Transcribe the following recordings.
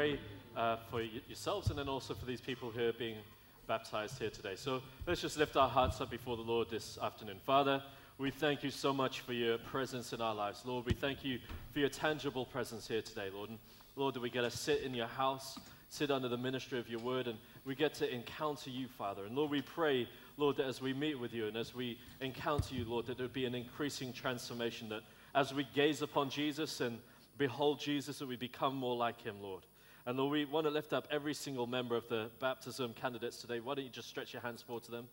pray uh, for yourselves and then also for these people who are being baptized here today. So let's just lift our hearts up before the Lord this afternoon. Father, we thank you so much for your presence in our lives. Lord, we thank you for your tangible presence here today, Lord. And Lord, that we get to sit in your house, sit under the ministry of your word, and we get to encounter you, Father. And Lord, we pray, Lord, that as we meet with you and as we encounter you, Lord, that there would be an increasing transformation, that as we gaze upon Jesus and behold Jesus, that we become more like him, Lord. And Lord, we want to lift up every single member of the baptism candidates today. Why don't you just stretch your hands forward to them?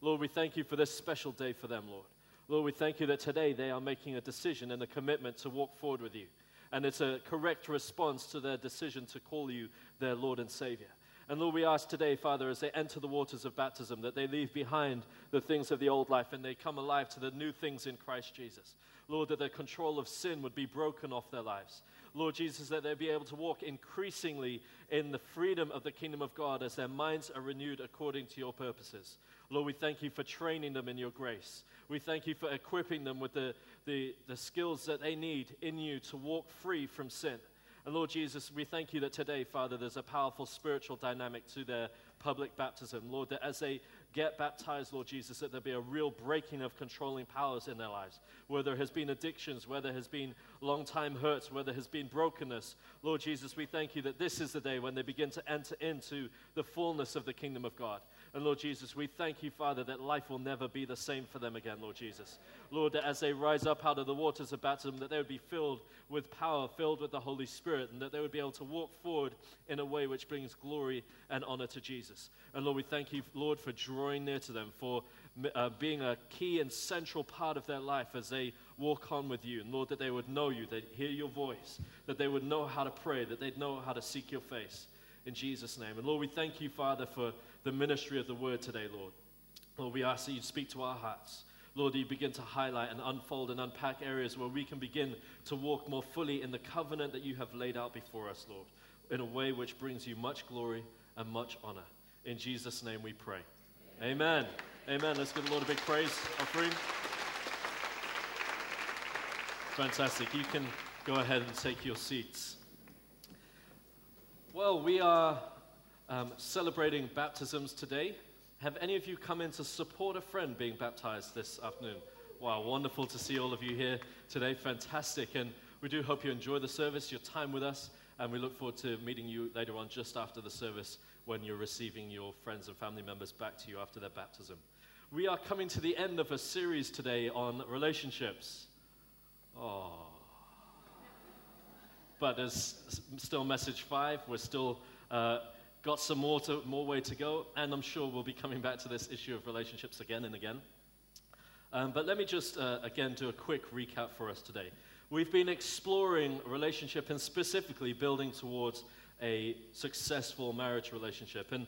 Lord, we thank you for this special day for them, Lord. Lord, we thank you that today they are making a decision and a commitment to walk forward with you. And it's a correct response to their decision to call you their Lord and Savior. And Lord, we ask today, Father, as they enter the waters of baptism, that they leave behind the things of the old life and they come alive to the new things in Christ Jesus. Lord, that the control of sin would be broken off their lives. Lord Jesus, that they'll be able to walk increasingly in the freedom of the kingdom of God as their minds are renewed according to your purposes. Lord, we thank you for training them in your grace. We thank you for equipping them with the, the, the skills that they need in you to walk free from sin. And Lord Jesus, we thank you that today, Father, there's a powerful spiritual dynamic to their public baptism. Lord, that as they get baptized, Lord Jesus, that there be a real breaking of controlling powers in their lives. Where there has been addictions, where there has been long time hurts, where there has been brokenness. Lord Jesus, we thank you that this is the day when they begin to enter into the fullness of the kingdom of God. And Lord Jesus, we thank you, Father, that life will never be the same for them again, Lord Jesus. Lord, that as they rise up out of the waters of baptism, that they would be filled with power, filled with the Holy Spirit, and that they would be able to walk forward in a way which brings glory and honor to Jesus. And Lord, we thank you, Lord, for drawing near to them, for uh, being a key and central part of their life as they walk on with you. And Lord, that they would know you, they'd hear your voice, that they would know how to pray, that they'd know how to seek your face. In Jesus' name. And Lord, we thank you, Father, for the ministry of the word today, Lord. Lord, we ask that you speak to our hearts. Lord, you begin to highlight and unfold and unpack areas where we can begin to walk more fully in the covenant that you have laid out before us, Lord, in a way which brings you much glory and much honor. In Jesus' name we pray. Amen. Amen. Let's give the Lord a big praise offering. Fantastic. You can go ahead and take your seats. Well, we are um, celebrating baptisms today. Have any of you come in to support a friend being baptized this afternoon? Wow, wonderful to see all of you here today. Fantastic. And we do hope you enjoy the service, your time with us, and we look forward to meeting you later on just after the service when you're receiving your friends and family members back to you after their baptism. We are coming to the end of a series today on relationships. Oh. But there's still message five. We're still uh, got some more, to, more way to go, and I'm sure we'll be coming back to this issue of relationships again and again. Um, but let me just uh, again do a quick recap for us today. We've been exploring relationship and specifically building towards a successful marriage relationship. And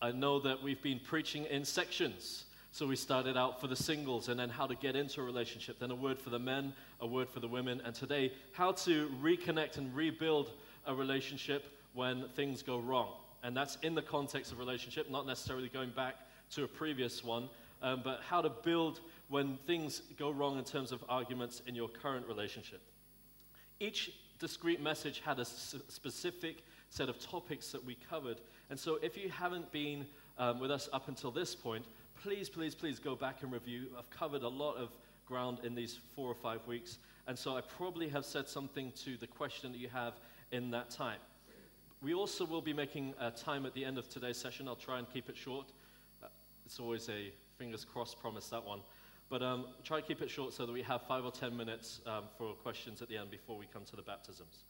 I know that we've been preaching in sections. So we started out for the singles and then how to get into a relationship, then a word for the men, a word for the women, and today, how to reconnect and rebuild a relationship when things go wrong. And that's in the context of relationship, not necessarily going back to a previous one, um, but how to build when things go wrong in terms of arguments in your current relationship. Each discrete message had a specific set of topics that we covered. And so if you haven't been um, with us up until this point, please, please, please go back and review. I've covered a lot of ground in these four or five weeks. And so I probably have said something to the question that you have in that time. We also will be making a time at the end of today's session. I'll try and keep it short. Uh, it's always a fingers crossed promise, that one. But um, try to keep it short so that we have five or ten minutes um, for questions at the end before we come to the baptisms.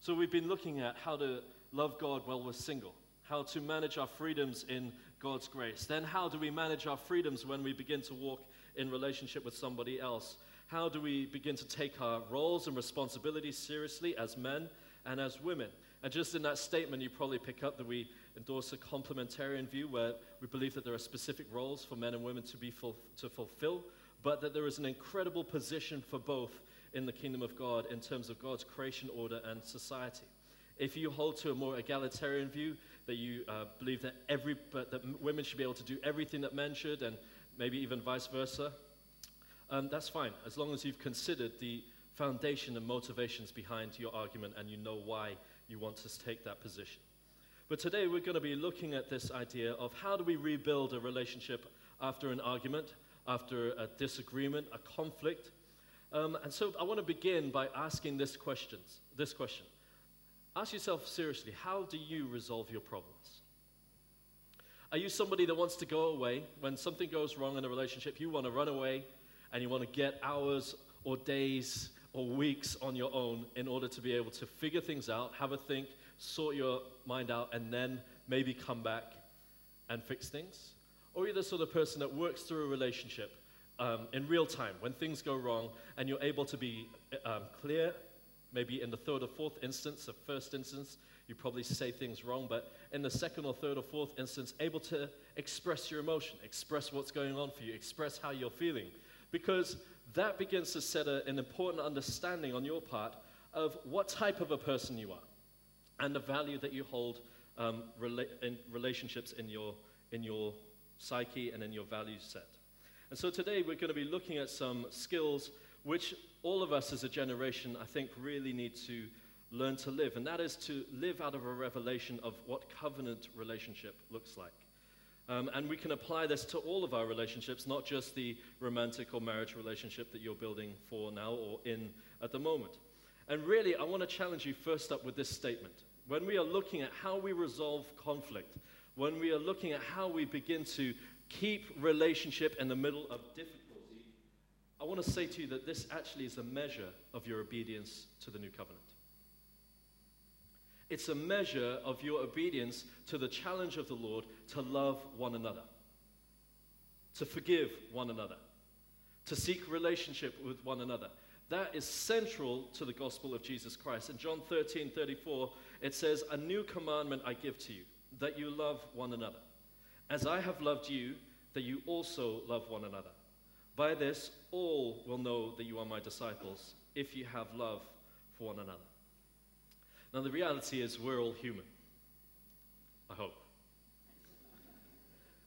So we've been looking at how to love God while we're single, how to manage our freedoms in God's grace. Then, how do we manage our freedoms when we begin to walk in relationship with somebody else? How do we begin to take our roles and responsibilities seriously as men and as women? And just in that statement, you probably pick up that we endorse a complementarian view where we believe that there are specific roles for men and women to, be ful- to fulfill, but that there is an incredible position for both in the kingdom of God in terms of God's creation order and society. If you hold to a more egalitarian view, that you uh, believe that, every, that women should be able to do everything that men should, and maybe even vice versa, um, that's fine, as long as you've considered the foundation and motivations behind your argument and you know why you want to take that position. But today we're going to be looking at this idea of how do we rebuild a relationship after an argument, after a disagreement, a conflict. Um, and so I want to begin by asking this, questions, this question. Ask yourself seriously how do you resolve your problems? Are you somebody that wants to go away? When something goes wrong in a relationship, you want to run away and you want to get hours or days or weeks on your own in order to be able to figure things out, have a think, sort your mind out, and then maybe come back and fix things? Or you're the sort of person that works through a relationship um, in real time when things go wrong and you're able to be um, clear, maybe in the third or fourth instance, the first instance, you probably say things wrong, but in the second or third or fourth instance, able to express your emotion, express what's going on for you, express how you're feeling. Because that begins to set a, an important understanding on your part of what type of a person you are and the value that you hold um, rela- in relationships in your, in your psyche and in your value set. And so today we're going to be looking at some skills which all of us as a generation, I think, really need to learn to live. And that is to live out of a revelation of what covenant relationship looks like. Um, and we can apply this to all of our relationships, not just the romantic or marriage relationship that you're building for now or in at the moment. And really, I want to challenge you first up with this statement. When we are looking at how we resolve conflict, when we are looking at how we begin to keep relationship in the middle of difficulty, I want to say to you that this actually is a measure of your obedience to the new covenant. It's a measure of your obedience to the challenge of the Lord to love one another, to forgive one another, to seek relationship with one another. That is central to the gospel of Jesus Christ. In John 13 34, it says, A new commandment I give to you, that you love one another. As I have loved you, that you also love one another. By this, all will know that you are my disciples, if you have love for one another. Now, the reality is, we're all human. I hope.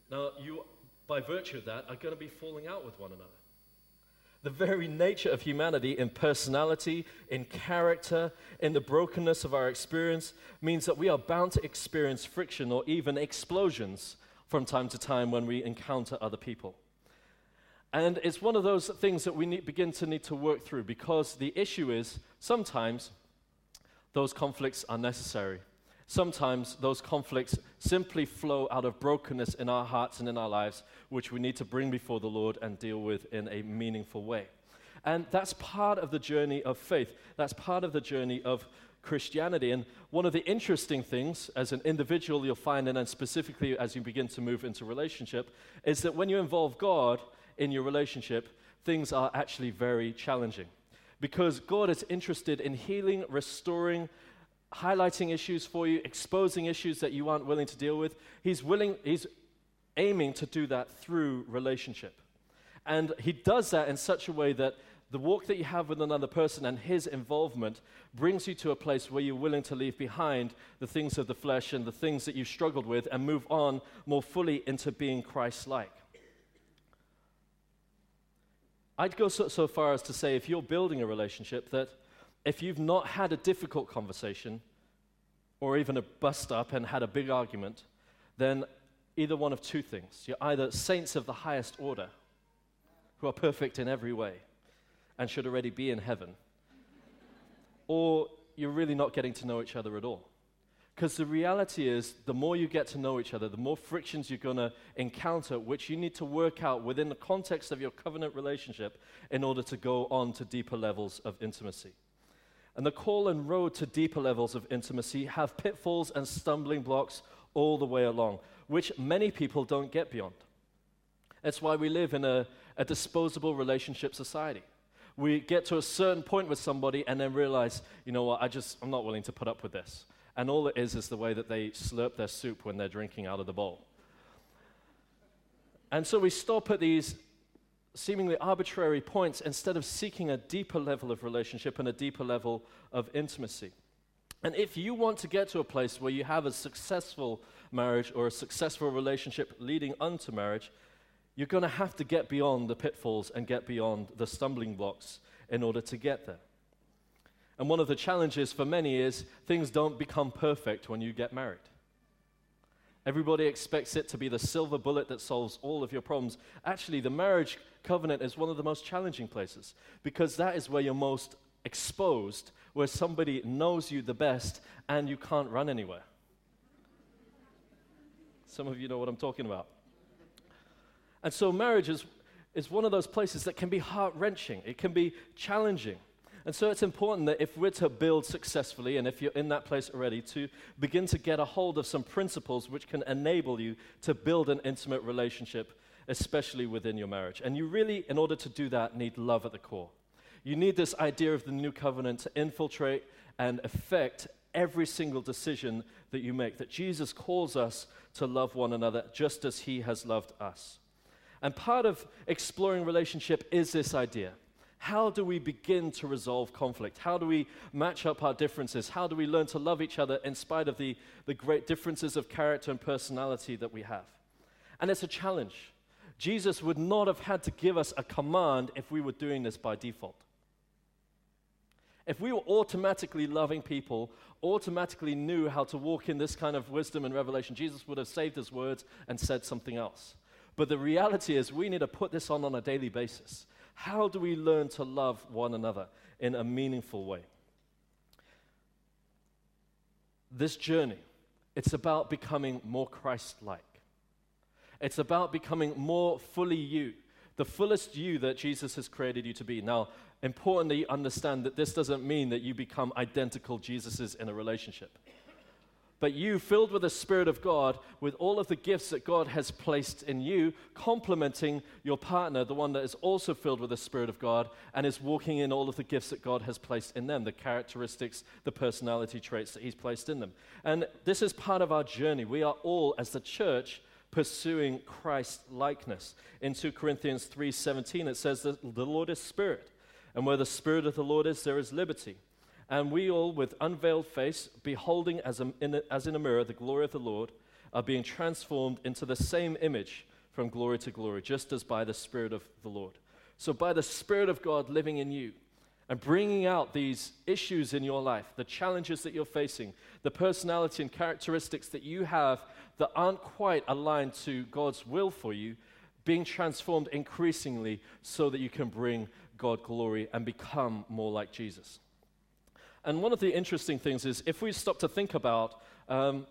Now, you, by virtue of that, are going to be falling out with one another. The very nature of humanity in personality, in character, in the brokenness of our experience means that we are bound to experience friction or even explosions from time to time when we encounter other people. And it's one of those things that we need, begin to need to work through because the issue is sometimes those conflicts are necessary. Sometimes those conflicts simply flow out of brokenness in our hearts and in our lives, which we need to bring before the Lord and deal with in a meaningful way. And that's part of the journey of faith. That's part of the journey of Christianity. And one of the interesting things as an individual you'll find, and then specifically as you begin to move into relationship, is that when you involve God in your relationship, things are actually very challenging because God is interested in healing, restoring, highlighting issues for you, exposing issues that you aren't willing to deal with. He's willing, he's aiming to do that through relationship. And he does that in such a way that the walk that you have with another person and his involvement brings you to a place where you're willing to leave behind the things of the flesh and the things that you've struggled with and move on more fully into being Christ like. I'd go so, so far as to say if you're building a relationship, that if you've not had a difficult conversation or even a bust up and had a big argument, then either one of two things. You're either saints of the highest order who are perfect in every way and should already be in heaven, or you're really not getting to know each other at all. Because the reality is, the more you get to know each other, the more frictions you're going to encounter, which you need to work out within the context of your covenant relationship in order to go on to deeper levels of intimacy. And the call and road to deeper levels of intimacy have pitfalls and stumbling blocks all the way along, which many people don't get beyond. That's why we live in a, a disposable relationship society. We get to a certain point with somebody and then realize, you know what, I just, I'm not willing to put up with this and all it is is the way that they slurp their soup when they're drinking out of the bowl. And so we stop at these seemingly arbitrary points instead of seeking a deeper level of relationship and a deeper level of intimacy. And if you want to get to a place where you have a successful marriage or a successful relationship leading unto marriage, you're going to have to get beyond the pitfalls and get beyond the stumbling blocks in order to get there. And one of the challenges for many is things don't become perfect when you get married. Everybody expects it to be the silver bullet that solves all of your problems. Actually, the marriage covenant is one of the most challenging places because that is where you're most exposed, where somebody knows you the best and you can't run anywhere. Some of you know what I'm talking about. And so, marriage is, is one of those places that can be heart wrenching, it can be challenging. And so it's important that if we're to build successfully, and if you're in that place already, to begin to get a hold of some principles which can enable you to build an intimate relationship, especially within your marriage. And you really, in order to do that, need love at the core. You need this idea of the new covenant to infiltrate and affect every single decision that you make, that Jesus calls us to love one another just as he has loved us. And part of exploring relationship is this idea how do we begin to resolve conflict? How do we match up our differences? How do we learn to love each other in spite of the, the great differences of character and personality that we have? And it's a challenge. Jesus would not have had to give us a command if we were doing this by default. If we were automatically loving people, automatically knew how to walk in this kind of wisdom and revelation, Jesus would have saved his words and said something else. But the reality is, we need to put this on on a daily basis. How do we learn to love one another in a meaningful way? This journey, it's about becoming more Christ like. It's about becoming more fully you, the fullest you that Jesus has created you to be. Now, importantly, understand that this doesn't mean that you become identical Jesuses in a relationship but you, filled with the Spirit of God, with all of the gifts that God has placed in you, complementing your partner, the one that is also filled with the Spirit of God and is walking in all of the gifts that God has placed in them, the characteristics, the personality traits that He's placed in them. And this is part of our journey. We are all, as the church, pursuing Christ likeness. In 2 Corinthians 3:17 it says that the Lord is spirit, and where the spirit of the Lord is there is liberty. And we all, with unveiled face, beholding as, a, in a, as in a mirror the glory of the Lord, are being transformed into the same image from glory to glory, just as by the Spirit of the Lord. So, by the Spirit of God living in you and bringing out these issues in your life, the challenges that you're facing, the personality and characteristics that you have that aren't quite aligned to God's will for you, being transformed increasingly so that you can bring God glory and become more like Jesus. And one of the interesting things is if we stop to think about um,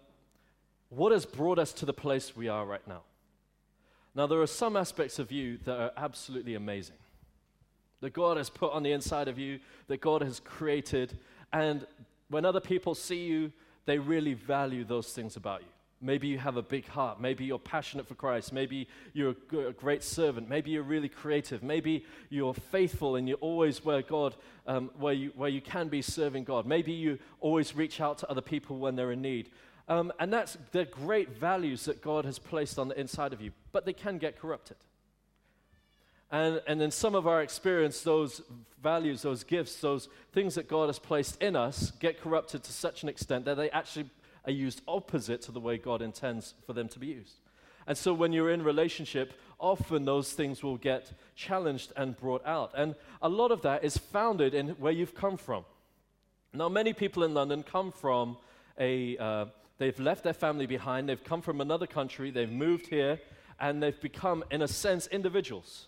what has brought us to the place we are right now. Now, there are some aspects of you that are absolutely amazing, that God has put on the inside of you, that God has created, and when other people see you, they really value those things about you. Maybe you have a big heart. Maybe you're passionate for Christ. Maybe you're a great servant. Maybe you're really creative. Maybe you're faithful and you're always where God, um, where, you, where you can be serving God. Maybe you always reach out to other people when they're in need. Um, and that's the great values that God has placed on the inside of you, but they can get corrupted. And, and in some of our experience, those values, those gifts, those things that God has placed in us get corrupted to such an extent that they actually are used opposite to the way God intends for them to be used. And so when you're in relationship, often those things will get challenged and brought out. And a lot of that is founded in where you've come from. Now, many people in London come from a, uh, they've left their family behind, they've come from another country, they've moved here, and they've become, in a sense, individuals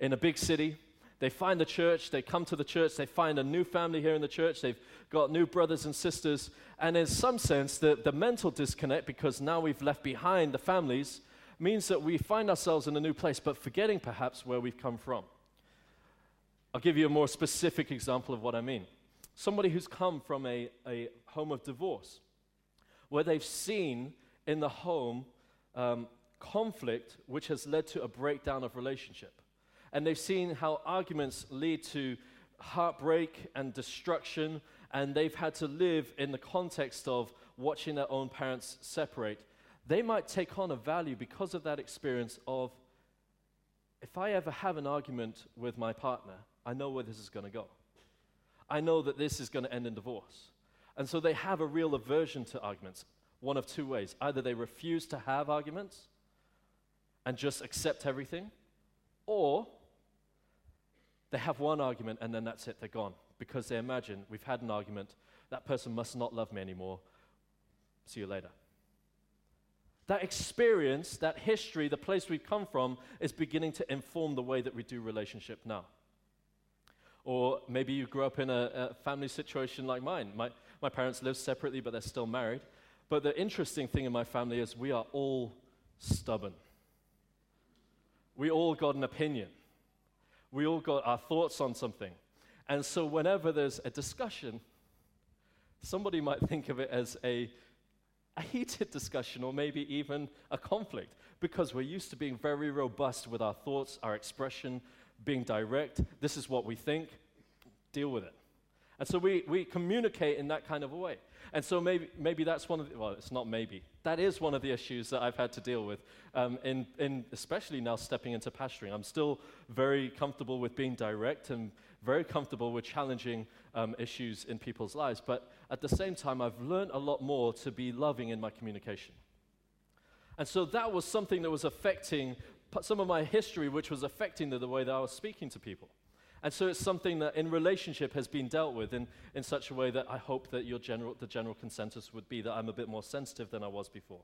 in a big city. They find the church, they come to the church, they find a new family here in the church, they've got new brothers and sisters. And in some sense, the, the mental disconnect, because now we've left behind the families, means that we find ourselves in a new place, but forgetting perhaps where we've come from. I'll give you a more specific example of what I mean. Somebody who's come from a, a home of divorce, where they've seen in the home um, conflict which has led to a breakdown of relationship. And they've seen how arguments lead to heartbreak and destruction and they've had to live in the context of watching their own parents separate, they might take on a value because of that experience of if I ever have an argument with my partner, I know where this is going to go. I know that this is going to end in divorce. And so they have a real aversion to arguments, one of two ways. Either they refuse to have arguments and just accept everything, or they have one argument and then that's it, they're gone because they imagine we've had an argument, that person must not love me anymore. See you later. That experience, that history, the place we've come from is beginning to inform the way that we do relationship now. Or maybe you grew up in a, a family situation like mine. My, my parents live separately, but they're still married. But the interesting thing in my family is we are all stubborn. We all got an opinion. We all got our thoughts on something. And so, whenever there's a discussion, somebody might think of it as a, a heated discussion or maybe even a conflict because we're used to being very robust with our thoughts, our expression, being direct. This is what we think, deal with it. And so we, we communicate in that kind of a way. And so maybe, maybe that's one of the, well, it's not maybe. That is one of the issues that I've had to deal with, um, in, in especially now stepping into pastoring. I'm still very comfortable with being direct and very comfortable with challenging um, issues in people's lives. But at the same time, I've learned a lot more to be loving in my communication. And so that was something that was affecting some of my history, which was affecting the, the way that I was speaking to people. And so it's something that in relationship has been dealt with in, in such a way that I hope that your general, the general consensus would be that I'm a bit more sensitive than I was before.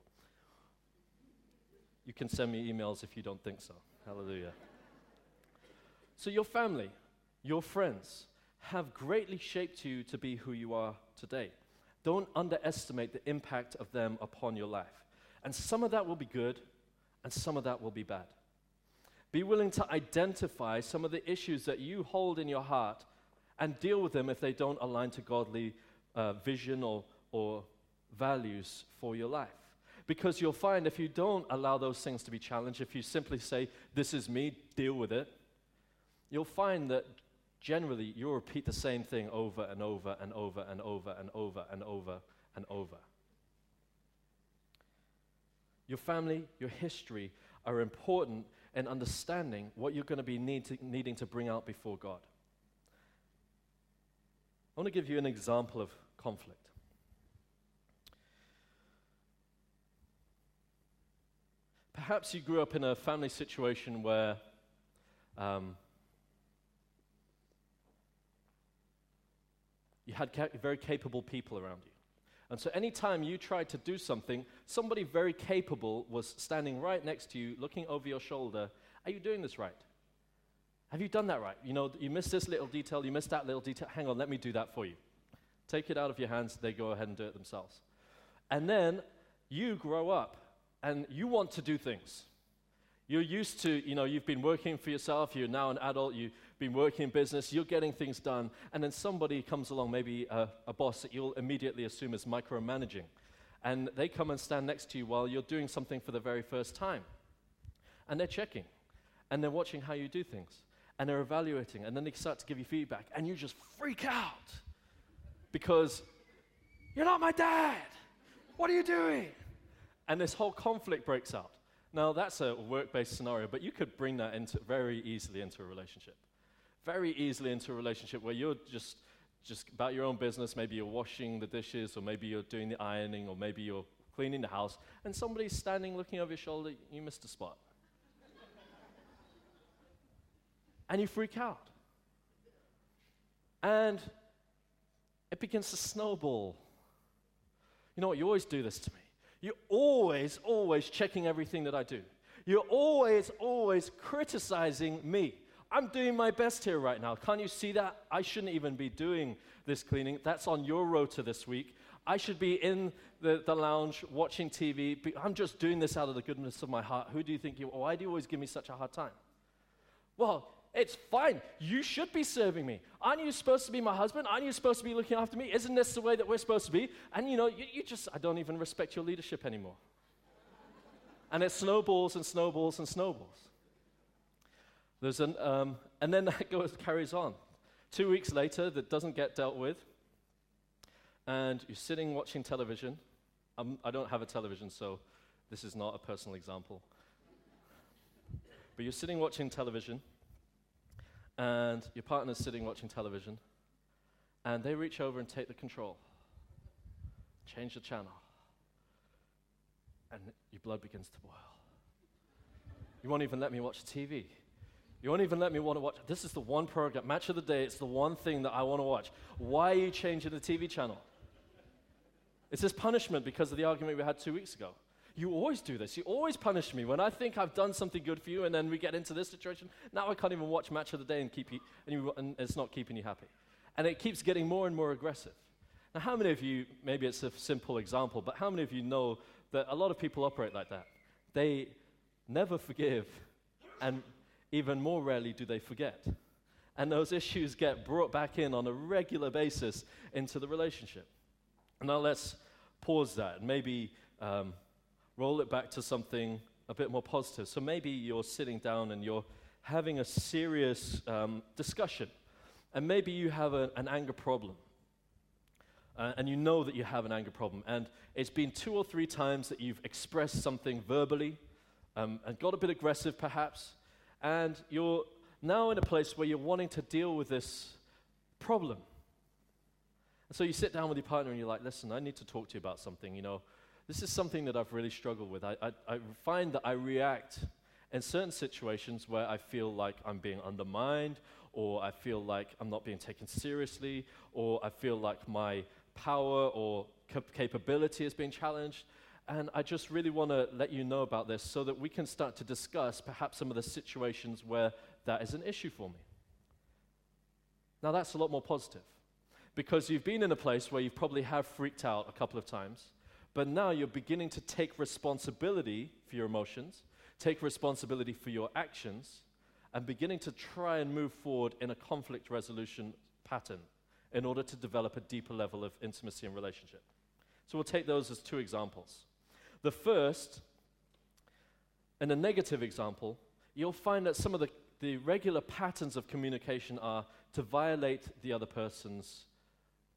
You can send me emails if you don't think so. Hallelujah. So, your family, your friends have greatly shaped you to be who you are today. Don't underestimate the impact of them upon your life. And some of that will be good, and some of that will be bad. Be willing to identify some of the issues that you hold in your heart and deal with them if they don't align to godly uh, vision or, or values for your life. Because you'll find if you don't allow those things to be challenged, if you simply say, This is me, deal with it, you'll find that generally you'll repeat the same thing over and over and over and over and over and over and over. Your family, your history are important in understanding what you're going to be need to, needing to bring out before God. I want to give you an example of conflict. Perhaps you grew up in a family situation where um, you had ca- very capable people around you. And so, anytime you tried to do something, somebody very capable was standing right next to you, looking over your shoulder. Are you doing this right? Have you done that right? You know, you missed this little detail, you missed that little detail. Hang on, let me do that for you. Take it out of your hands, they go ahead and do it themselves. And then you grow up and you want to do things. You're used to, you know, you've been working for yourself, you're now an adult, you've been working in business, you're getting things done, and then somebody comes along, maybe a, a, boss that you'll immediately assume is micromanaging. And they come and stand next to you while you're doing something for the very first time. And they're checking, and they're watching how you do things, and they're evaluating, and then they start to give you feedback, and you just freak out because you're not my dad. What are you doing? And this whole conflict breaks out. Now, that's a work based scenario, but you could bring that into very easily into a relationship. Very easily into a relationship where you're just, just about your own business. Maybe you're washing the dishes, or maybe you're doing the ironing, or maybe you're cleaning the house, and somebody's standing looking over your shoulder, you missed a spot. and you freak out. And it begins to snowball. You know what? You always do this to me. You're always, always checking everything that I do. You're always, always criticizing me. I'm doing my best here right now. Can't you see that? I shouldn't even be doing this cleaning. That's on your rota this week. I should be in the, the lounge watching TV. I'm just doing this out of the goodness of my heart. Who do you think you are? Why do you always give me such a hard time? Well, it's fine. You should be serving me. Aren't you supposed to be my husband? Aren't you supposed to be looking after me? Isn't this the way that we're supposed to be? And you know, you, you just, I don't even respect your leadership anymore. and it snowballs and snowballs and snowballs. There's an, um, and then that goes, carries on. Two weeks later, that doesn't get dealt with, and you're sitting watching television. I'm, I do not have a television, so this is not a personal example. But you're sitting watching television and your partner's sitting watching television, and they reach over and take the control, change the channel, and your blood begins to boil. You won't even let me watch TV. You won't even let me want to watch. This is the one program, match of the day. It's the one thing that I want to watch. Why are you changing the TV channel? It's this punishment because of the argument we had two weeks ago. You always do this. You always punish me when I think I've done something good for you, and then we get into this situation. Now I can't even watch match of the day and keep you, and, you, and it's not keeping you happy. And it keeps getting more and more aggressive. Now, how many of you, maybe it's a simple example, but how many of you know that a lot of people operate like that? They never forgive, and even more rarely do they forget. And those issues get brought back in on a regular basis into the relationship. Now, let's pause that and maybe um, roll it back to something a bit more positive. So, maybe you're sitting down and you're having a serious um, discussion, and maybe you have a, an anger problem. Uh, and you know that you have an anger problem, and it's been two or three times that you've expressed something verbally um, and got a bit aggressive, perhaps, and you're now in a place where you're wanting to deal with this problem. And so you sit down with your partner and you're like, listen, I need to talk to you about something. You know, this is something that I've really struggled with. I, I, I find that I react in certain situations where I feel like I'm being undermined, or I feel like I'm not being taken seriously, or I feel like my power or cap- capability is being challenged. And I just really want to let you know about this so that we can start to discuss perhaps some of the situations where that is an issue for me. Now, that's a lot more positive because you've been in a place where you probably have freaked out a couple of times, but now you're beginning to take responsibility for your emotions, take responsibility for your actions, and beginning to try and move forward in a conflict resolution pattern in order to develop a deeper level of intimacy and relationship. So we'll take those as two examples. The first, in a negative example, you'll find that some of the, the regular patterns of communication are to violate the other person's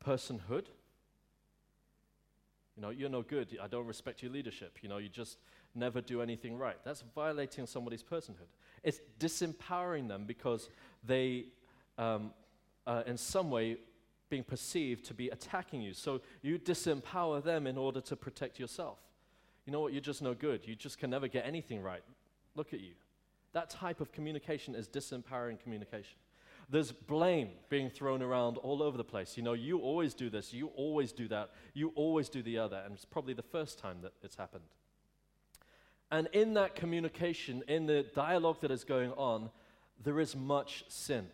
personhood. You know, you're no good. I don't respect your leadership. You know, you just never do anything right. That's violating somebody's personhood. It's disempowering them because they, um, uh, in some way, being perceived to be attacking you. So you disempower them in order to protect yourself. You know what? You're just no good. You just can never get anything right. Look at you. That type of communication is disempowering communication. There's blame being thrown around all over the place. You know, you always do this, you always do that, you always do the other, and it's probably the first time that it's happened. And in that communication, in the dialogue that is going on, there is much sin.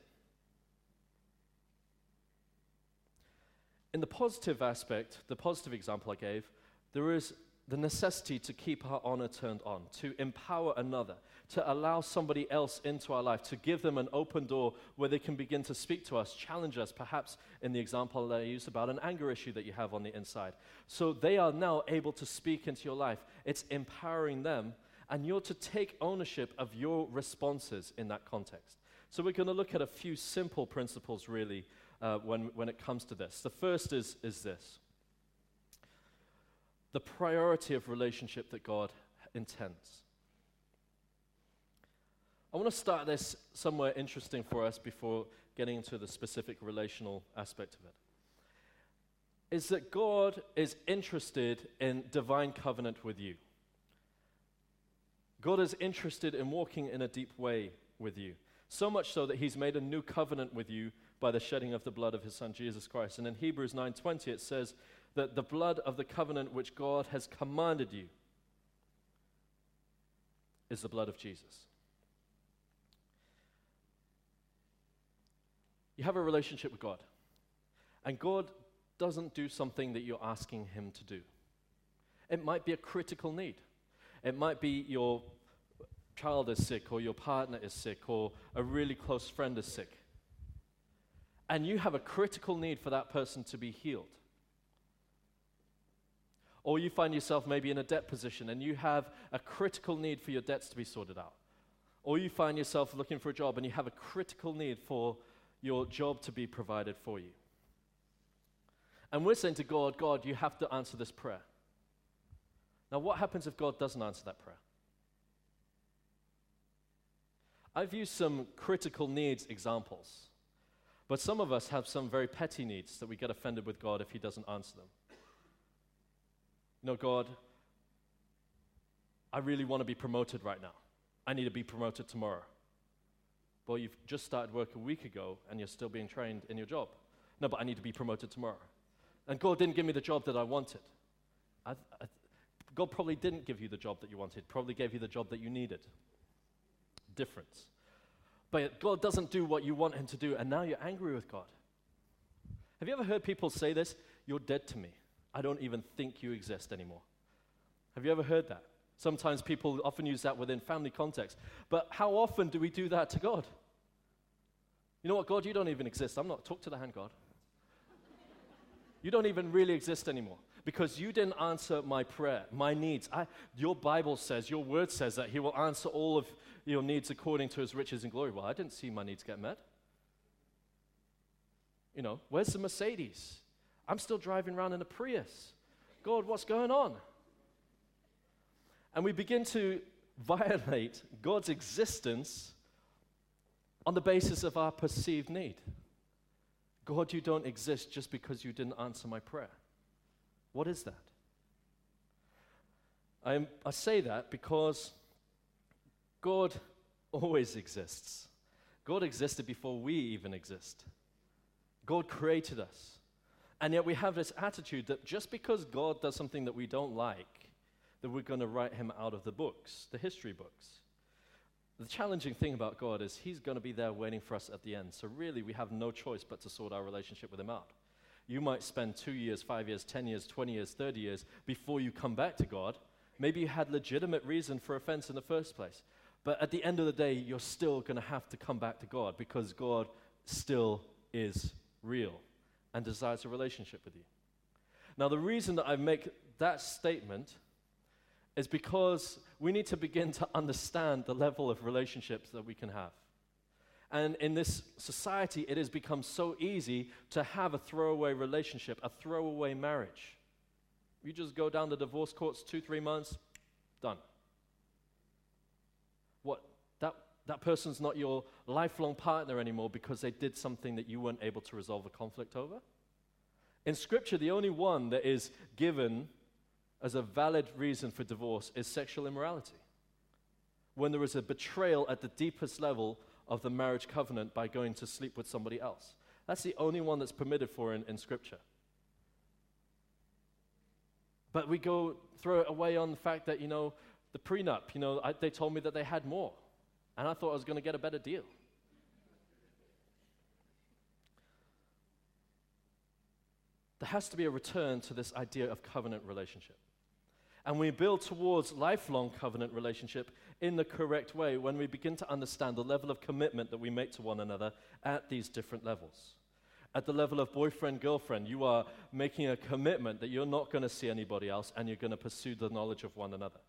In the positive aspect, the positive example I gave, there is the necessity to keep our honor turned on, to empower another, to allow somebody else into our life, to give them an open door where they can begin to speak to us, challenge us, perhaps in the example that I used about an anger issue that you have on the inside. So they are now able to speak into your life. It's empowering them, and you're to take ownership of your responses in that context. So we're going to look at a few simple principles, really, uh, when, when it comes to this. The first is, is this the priority of relationship that God intends. I want to start this somewhere interesting for us before getting into the specific relational aspect of it. Is that God is interested in divine covenant with you. God is interested in walking in a deep way with you. So much so that he's made a new covenant with you by the shedding of the blood of his son Jesus Christ. And in Hebrews 9:20 it says that the blood of the covenant which God has commanded you is the blood of Jesus. You have a relationship with God. And God doesn't do something that you're asking him to do. It might be a critical need. It might be your child is sick, or your partner is sick, or a really close friend is sick and you have a critical need for that person to be healed. Or you find yourself maybe in a debt position and you have a critical need for your debts to be sorted out. Or you find yourself looking for a job and you have a critical need for your job to be provided for you. And we're saying to God, God, you have to answer this prayer. Now, what happens if God doesn't answer that prayer? I've used some critical needs examples. But some of us have some very petty needs that we get offended with God if He doesn't answer them. Know, God, I really want to be promoted right now. I need to be promoted tomorrow. Well, you've just started work a week ago and you're still being trained in your job. No, but I need to be promoted tomorrow. And God didn't give me the job that I wanted. I, I, God probably didn't give you the job that you wanted, probably gave you the job that you needed. Difference. But God doesn't do what you want Him to do, and now you're angry with God. Have you ever heard people say this? You're dead to me. I don't even think you exist anymore. Have you ever heard that? Sometimes people often use that within family context. But how often do we do that to God? You know what, God, you don't even exist. I'm not. Talk to the hand, God. you don't even really exist anymore because you didn't answer my prayer, my needs. I, your Bible says, your word says that He will answer all of your needs according to His riches and glory. Well, I didn't see my needs get met. You know, where's the Mercedes? I'm still driving around in a Prius. God, what's going on? And we begin to violate God's existence on the basis of our perceived need. God, you don't exist just because you didn't answer my prayer. What is that? I, I say that because God always exists. God existed before we even exist. God created us. And yet we have this attitude that just because God does something that we don't like, that we're going to write him out of the books, the history books. The challenging thing about God is he's going to be there waiting for us at the end. So really, we have no choice but to sort our relationship with him out. You might spend two years, five years, 10 years, 20 years, 30 years before you come back to God. Maybe you had legitimate reason for offense in the first place. But at the end of the day, you're still going to have to come back to God because God still is real and desires a relationship with you. Now, the reason that I make that statement is because we need to begin to understand the level of relationships that we can have. And in this society, it has become so easy to have a throwaway relationship, a throwaway marriage. You just go down the divorce courts two, three months, done. What? That, person's not your lifelong partner anymore because they did something that you weren't able to resolve a conflict over? In Scripture, the only one that is given as a valid reason for divorce is sexual immorality. When there is a betrayal at the deepest level of the marriage covenant by going to sleep with somebody else. That's the only one that's permitted for in, in Scripture. But we go throw it away on the fact that, you know, the prenup, you know, I, they told me that they had more. And I thought I was going to get a better deal. There has to be a return to this idea of covenant relationship. And we build towards lifelong covenant relationship in the correct way when we begin to understand the level of commitment that we make to one another at these different levels. At the level of boyfriend, girlfriend, you are making a commitment that you're not going to see anybody else and you're going to pursue the knowledge of one another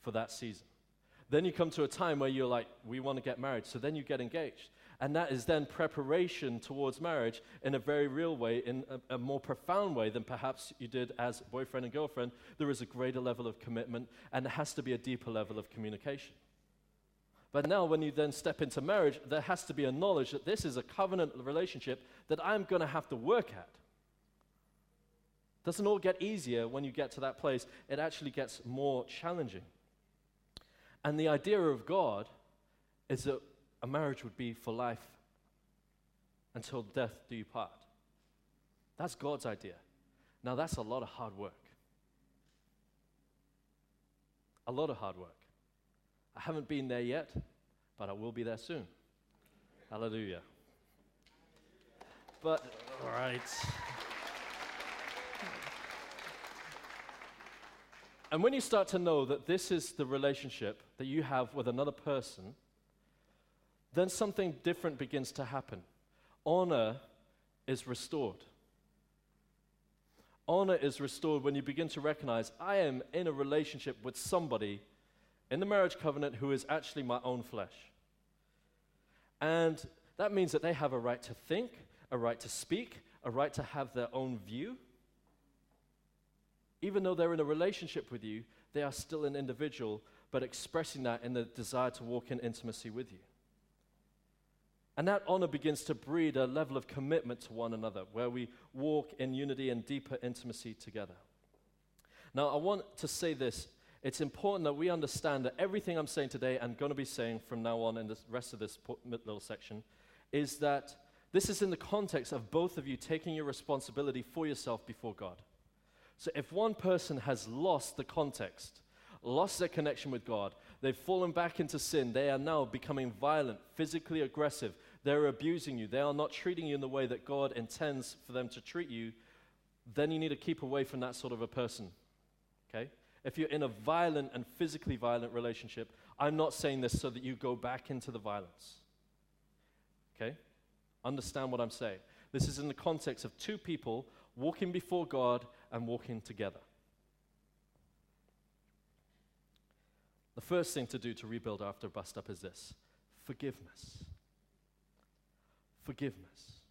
for that season. Then you come to a time where you're like, we want to get married. So then you get engaged. And that is then preparation towards marriage in a very real way, in a, a, more profound way than perhaps you did as boyfriend and girlfriend. There is a greater level of commitment, and there has to be a deeper level of communication. But now, when you then step into marriage, there has to be a knowledge that this is a covenant relationship that I'm going to have to work at. Doesn't all get easier when you get to that place, it actually gets more challenging. And the idea of God is that a marriage would be for life until death do you part. That's God's idea. Now, that's a lot of hard work. A lot of hard work. I haven't been there yet, but I will be there soon. Hallelujah. But, all right. And when you start to know that this is the relationship that you have with another person, then something different begins to happen. Honor is restored. Honor is restored when you begin to recognize I am in a relationship with somebody in the marriage covenant who is actually my own flesh. And that means that they have a right to think, a right to speak, a right to have their own view. Even though they're in a relationship with you, they are still an individual, but expressing that in the desire to walk in intimacy with you. And that honor begins to breed a level of commitment to one another where we walk in unity and deeper intimacy together. Now, I want to say this it's important that we understand that everything I'm saying today and going to be saying from now on in the rest of this little section is that this is in the context of both of you taking your responsibility for yourself before God. So if one person has lost the context, lost their connection with God, they've fallen back into sin, they are now becoming violent, physically aggressive, they're abusing you, they are not treating you in the way that God intends for them to treat you, then you need to keep away from that sort of a person. Okay? If you're in a violent and physically violent relationship, I'm not saying this so that you go back into the violence. Okay? Understand what I'm saying. This is in the context of two people walking before God and walking together. The first thing to do to rebuild after a bust up is this forgiveness. Forgiveness.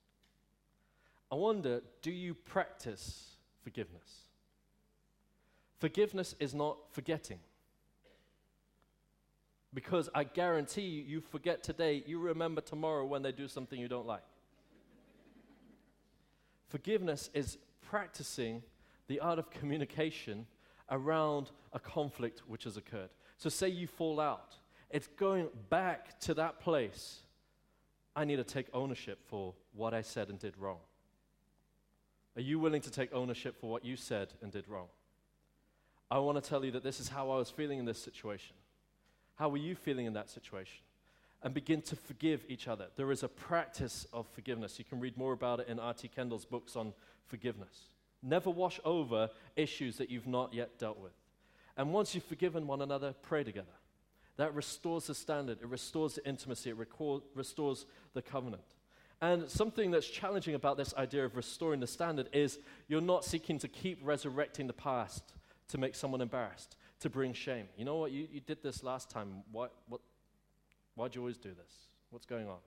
I wonder do you practice forgiveness? Forgiveness is not forgetting. Because I guarantee you, you forget today, you remember tomorrow when they do something you don't like. Forgiveness is practicing the art of communication around a conflict which has occurred. So, say you fall out, it's going back to that place. I need to take ownership for what I said and did wrong. Are you willing to take ownership for what you said and did wrong? I want to tell you that this is how I was feeling in this situation. How were you feeling in that situation? And begin to forgive each other. There is a practice of forgiveness. You can read more about it in R.T. Kendall's books on forgiveness. Never wash over issues that you've not yet dealt with. And once you've forgiven one another, pray together. That restores the standard, it restores the intimacy, it record, restores the covenant. And something that's challenging about this idea of restoring the standard is you're not seeking to keep resurrecting the past to make someone embarrassed, to bring shame. You know what? You, you did this last time. Why, what, why'd you always do this? What's going on?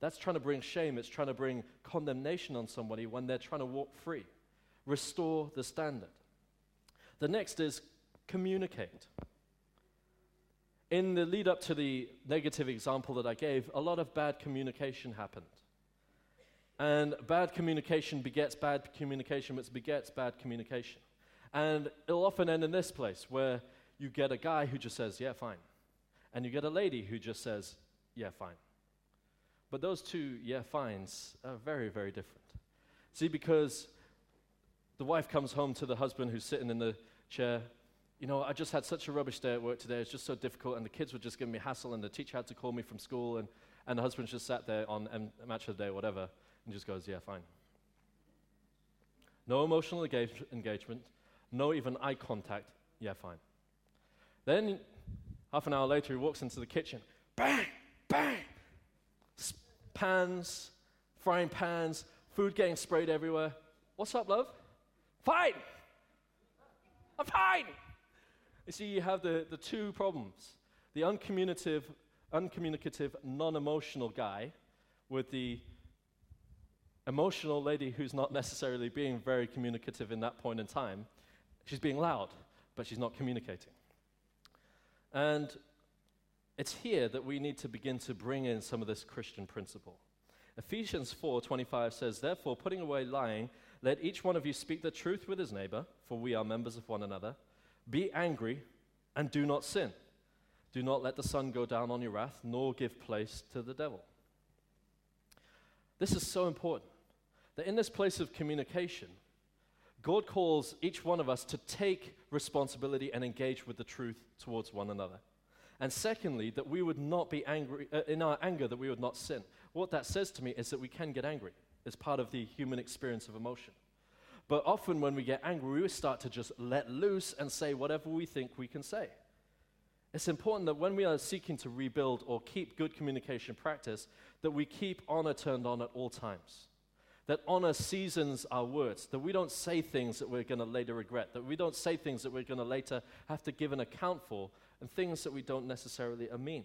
That's trying to bring shame. It's trying to bring condemnation on somebody when they're trying to walk free. Restore the standard. The next is communicate. In the lead up to the negative example that I gave, a lot of bad communication happened. And bad communication begets bad communication, which begets bad communication. And it'll often end in this place where you get a guy who just says, yeah, fine. And you get a lady who just says, yeah, fine. But those two, yeah, fines are very, very different. See, because the wife comes home to the husband who's sitting in the chair. You know, I just had such a rubbish day at work today. It's just so difficult, and the kids were just giving me hassle, and the teacher had to call me from school, and, and the husband just sat there on M- match of the day, whatever, and just goes, Yeah, fine. No emotional engage- engagement, no even eye contact. Yeah, fine. Then, half an hour later, he walks into the kitchen. Bang, bang. Pans, frying pans, food getting sprayed everywhere. What's up, love? Fine. I'm fine. You see, you have the, the two problems the uncommunicative, uncommunicative non emotional guy with the emotional lady who's not necessarily being very communicative in that point in time. She's being loud, but she's not communicating. And it's here that we need to begin to bring in some of this Christian principle. Ephesians 4:25 says, "Therefore, putting away lying, let each one of you speak the truth with his neighbor, for we are members of one another. Be angry and do not sin. Do not let the sun go down on your wrath, nor give place to the devil." This is so important that in this place of communication, God calls each one of us to take responsibility and engage with the truth towards one another. And secondly, that we would not be angry, uh, in our anger, that we would not sin. What that says to me is that we can get angry. It's part of the human experience of emotion. But often when we get angry, we start to just let loose and say whatever we think we can say. It's important that when we are seeking to rebuild or keep good communication practice, that we keep honor turned on at all times that honor seasons our words, that we don't say things that we're going to later regret, that we don't say things that we're going to later have to give an account for, and things that we don't necessarily mean.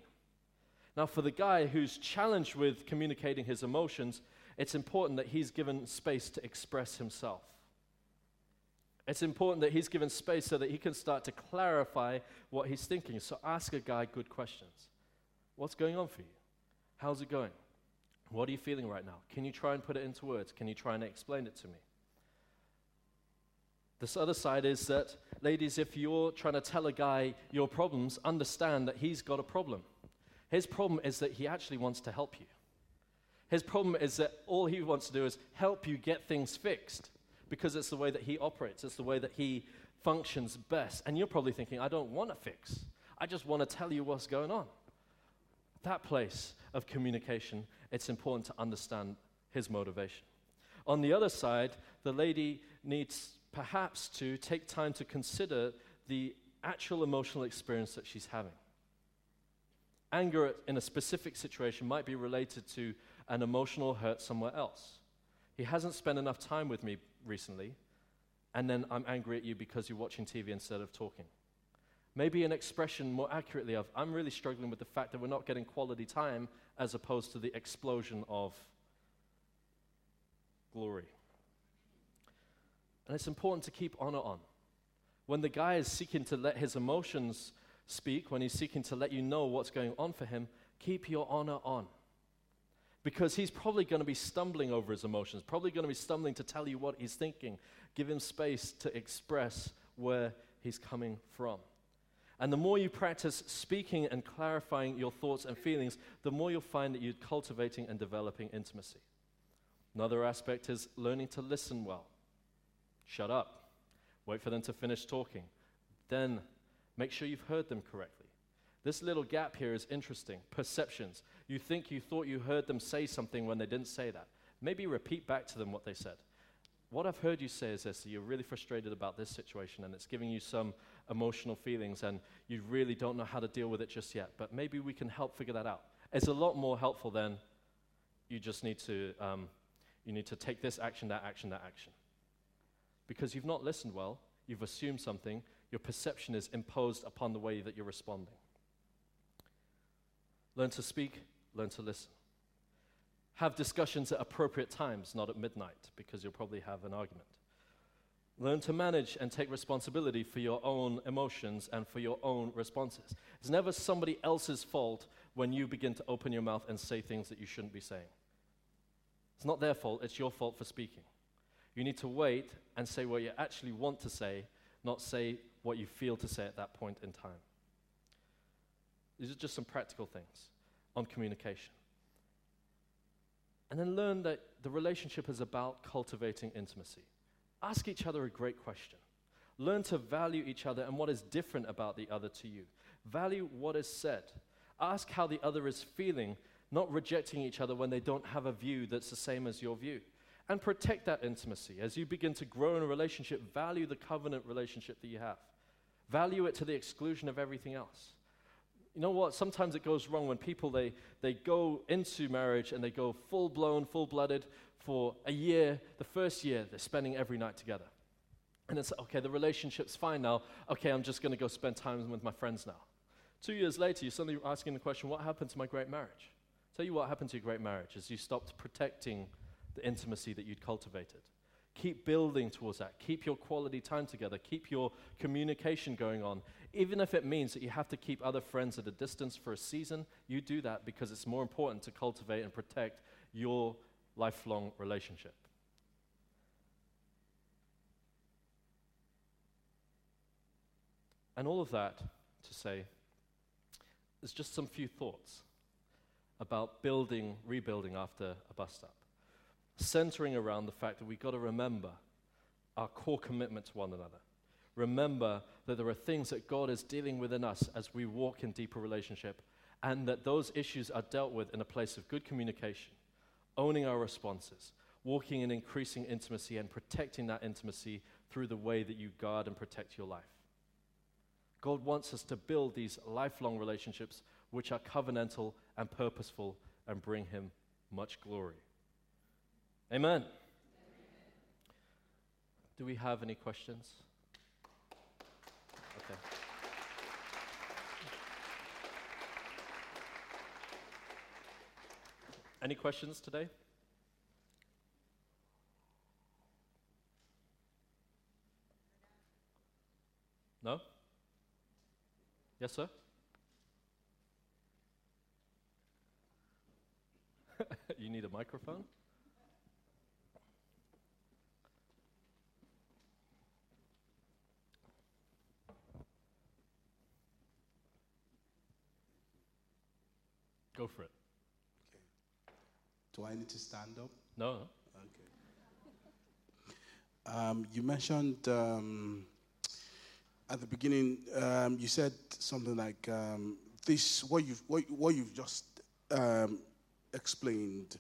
Now, for the guy who's challenged with communicating his emotions, it's important that he's given space to express himself. It's important that he's given space so that he can start to clarify what he's thinking. So ask a guy good questions. What's going on for you? How's it going? What are you feeling right now? Can you try and put it into words? Can you try and explain it to me? This other side is that, ladies, if you're trying to tell a guy your problems, understand that he's got a problem. His problem is that he actually wants to help you. His problem is that all he wants to do is help you get things fixed because it's the way that he operates, it's the way that he functions best. And you're probably thinking, I don't want to fix, I just want to tell you what's going on. That place of communication, it's important to understand his motivation. On the other side, the lady needs perhaps to take time to consider the actual emotional experience that she's having. Anger in a specific situation might be related to an emotional hurt somewhere else. He hasn't spent enough time with me recently, and then I'm angry at you because you're watching TV instead of talking. Maybe an expression more accurately of, I'm really struggling with the fact that we're not getting quality time as opposed to the explosion of glory. And it's important to keep honor on. When the guy is seeking to let his emotions speak, when he's seeking to let you know what's going on for him, keep your honor on. Because he's probably going to be stumbling over his emotions, probably going to be stumbling to tell you what he's thinking. Give him space to express where he's coming from. And the more you practice speaking and clarifying your thoughts and feelings, the more you'll find that you're cultivating and developing intimacy. Another aspect is learning to listen well. Shut up. Wait for them to finish talking. Then make sure you've heard them correctly. This little gap here is interesting. Perceptions. You think you thought you heard them say something when they didn't say that. Maybe repeat back to them what they said. What I've heard you say is this that you're really frustrated about this situation and it's giving you some emotional feelings and you really don't know how to deal with it just yet, but maybe we can help figure that out. It's a lot more helpful than you just need to, um, you need to take this action, that action, that action because you've not listened well, you've assumed something, your perception is imposed upon the way that you're responding. Learn to speak, learn to listen. Have discussions at appropriate times, not at midnight, because you'll probably have an argument. Learn to manage and take responsibility for your own emotions and for your own responses. It's never somebody else's fault when you begin to open your mouth and say things that you shouldn't be saying. It's not their fault, it's your fault for speaking. You need to wait and say what you actually want to say, not say what you feel to say at that point in time. These are just some practical things on communication. And then learn that the relationship is about cultivating intimacy. Ask each other a great question. Learn to value each other and what is different about the other to you. Value what is said. Ask how the other is feeling, not rejecting each other when they don't have a view that's the same as your view and protect that intimacy. As you begin to grow in a relationship, value the covenant relationship that you have. Value it to the exclusion of everything else. You know what? Sometimes it goes wrong when people they, they go into marriage and they go full blown, full blooded for a year. The first year, they're spending every night together. And it's okay, the relationship's fine now. Okay, I'm just going to go spend time with my friends now. Two years later, you're suddenly asking the question, what happened to my great marriage? Tell you what happened to your great marriage is you stopped protecting the intimacy that you'd cultivated. Keep building towards that. Keep your quality time together. Keep your communication going on. Even if it means that you have to keep other friends at a distance for a season, you do that because it's more important to cultivate and protect your lifelong relationship. And all of that to say, there's just some few thoughts about building, rebuilding after a bus stop centering around the fact that we've got to remember our core commitment to one another. Remember that there are things that God is dealing with in us as we walk in deeper relationship, and that those issues are dealt with in a place of good communication, owning our responses, walking in increasing intimacy, and protecting that intimacy through the way that you guard and protect your life. God wants us to build these lifelong relationships which are covenantal and purposeful and bring Him much glory. Amen. Do we have any questions? Any questions today? No? Yes, sir? you need a microphone? Go for it. Do I need to stand up? No, Okay. Um, you mentioned um, at the beginning. Um, you said something like um, this. What you've what, what you've just um, explained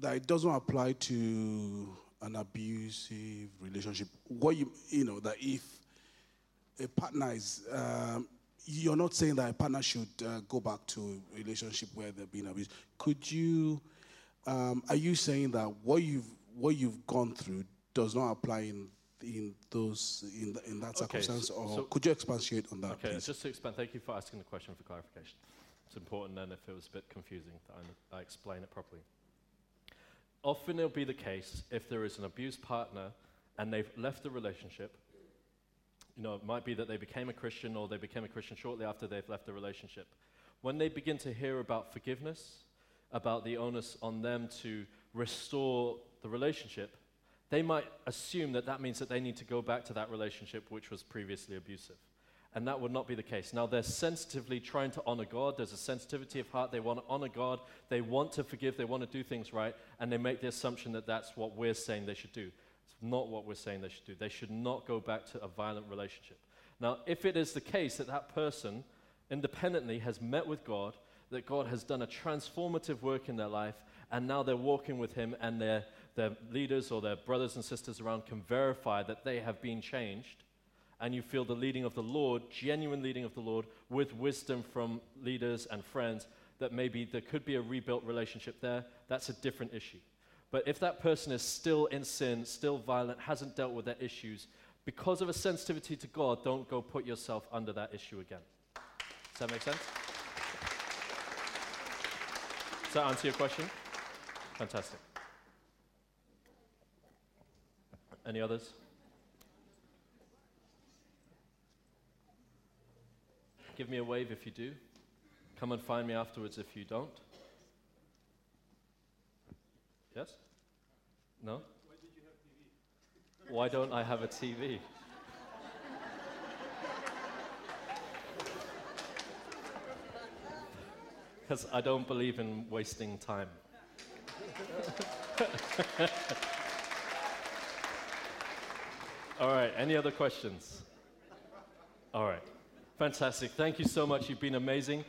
that it doesn't apply to an abusive relationship. What you you know that if a partner is um, you're not saying that a partner should uh, go back to a relationship where they're being abused. Could you? Um, are you saying that what you've what you've gone through does not apply in in those in the, in that Okay, circumstance, so- or so- could you expatiate on that, Okay, please? just to expand, thank you for asking the question for clarification. It's important then if it was a bit confusing that I, I explain it properly. Often it'll be the case if there is an abused partner and they've left the relationship. You know, it might be that they became a Christian or they became a Christian shortly after they've left the relationship. When they begin to hear about forgiveness, about the onus on them to restore the relationship, they might assume that that means that they need to go back to that relationship which was previously abusive. And that would not be the case. Now, they're sensitively trying to honor God. There's a sensitivity of heart. They want to honor God. They want to forgive. They want to do things right. And they make the assumption that that's what we're saying they should do. It's not what we're saying they should do. They should not go back to a violent relationship. Now, if it is the case that that person independently has met with God, that God has done a transformative work in their life, and now they're walking with Him, and their, their leaders or their brothers and sisters around can verify that they have been changed, and you feel the leading of the Lord, genuine leading of the Lord, with wisdom from leaders and friends, that maybe there could be a rebuilt relationship there, that's a different issue. But if that person is still in sin, still violent, hasn't dealt with their issues, because of a sensitivity to God, don't go put yourself under that issue again. Does that make sense? Does that answer your question? Fantastic. Any others? Give me a wave if you do. Come and find me afterwards if you don't. Yes? No? Why don't I have a TV? Because I don't believe in wasting time. All right, any other questions? All right, fantastic. Thank you so much. You've been amazing.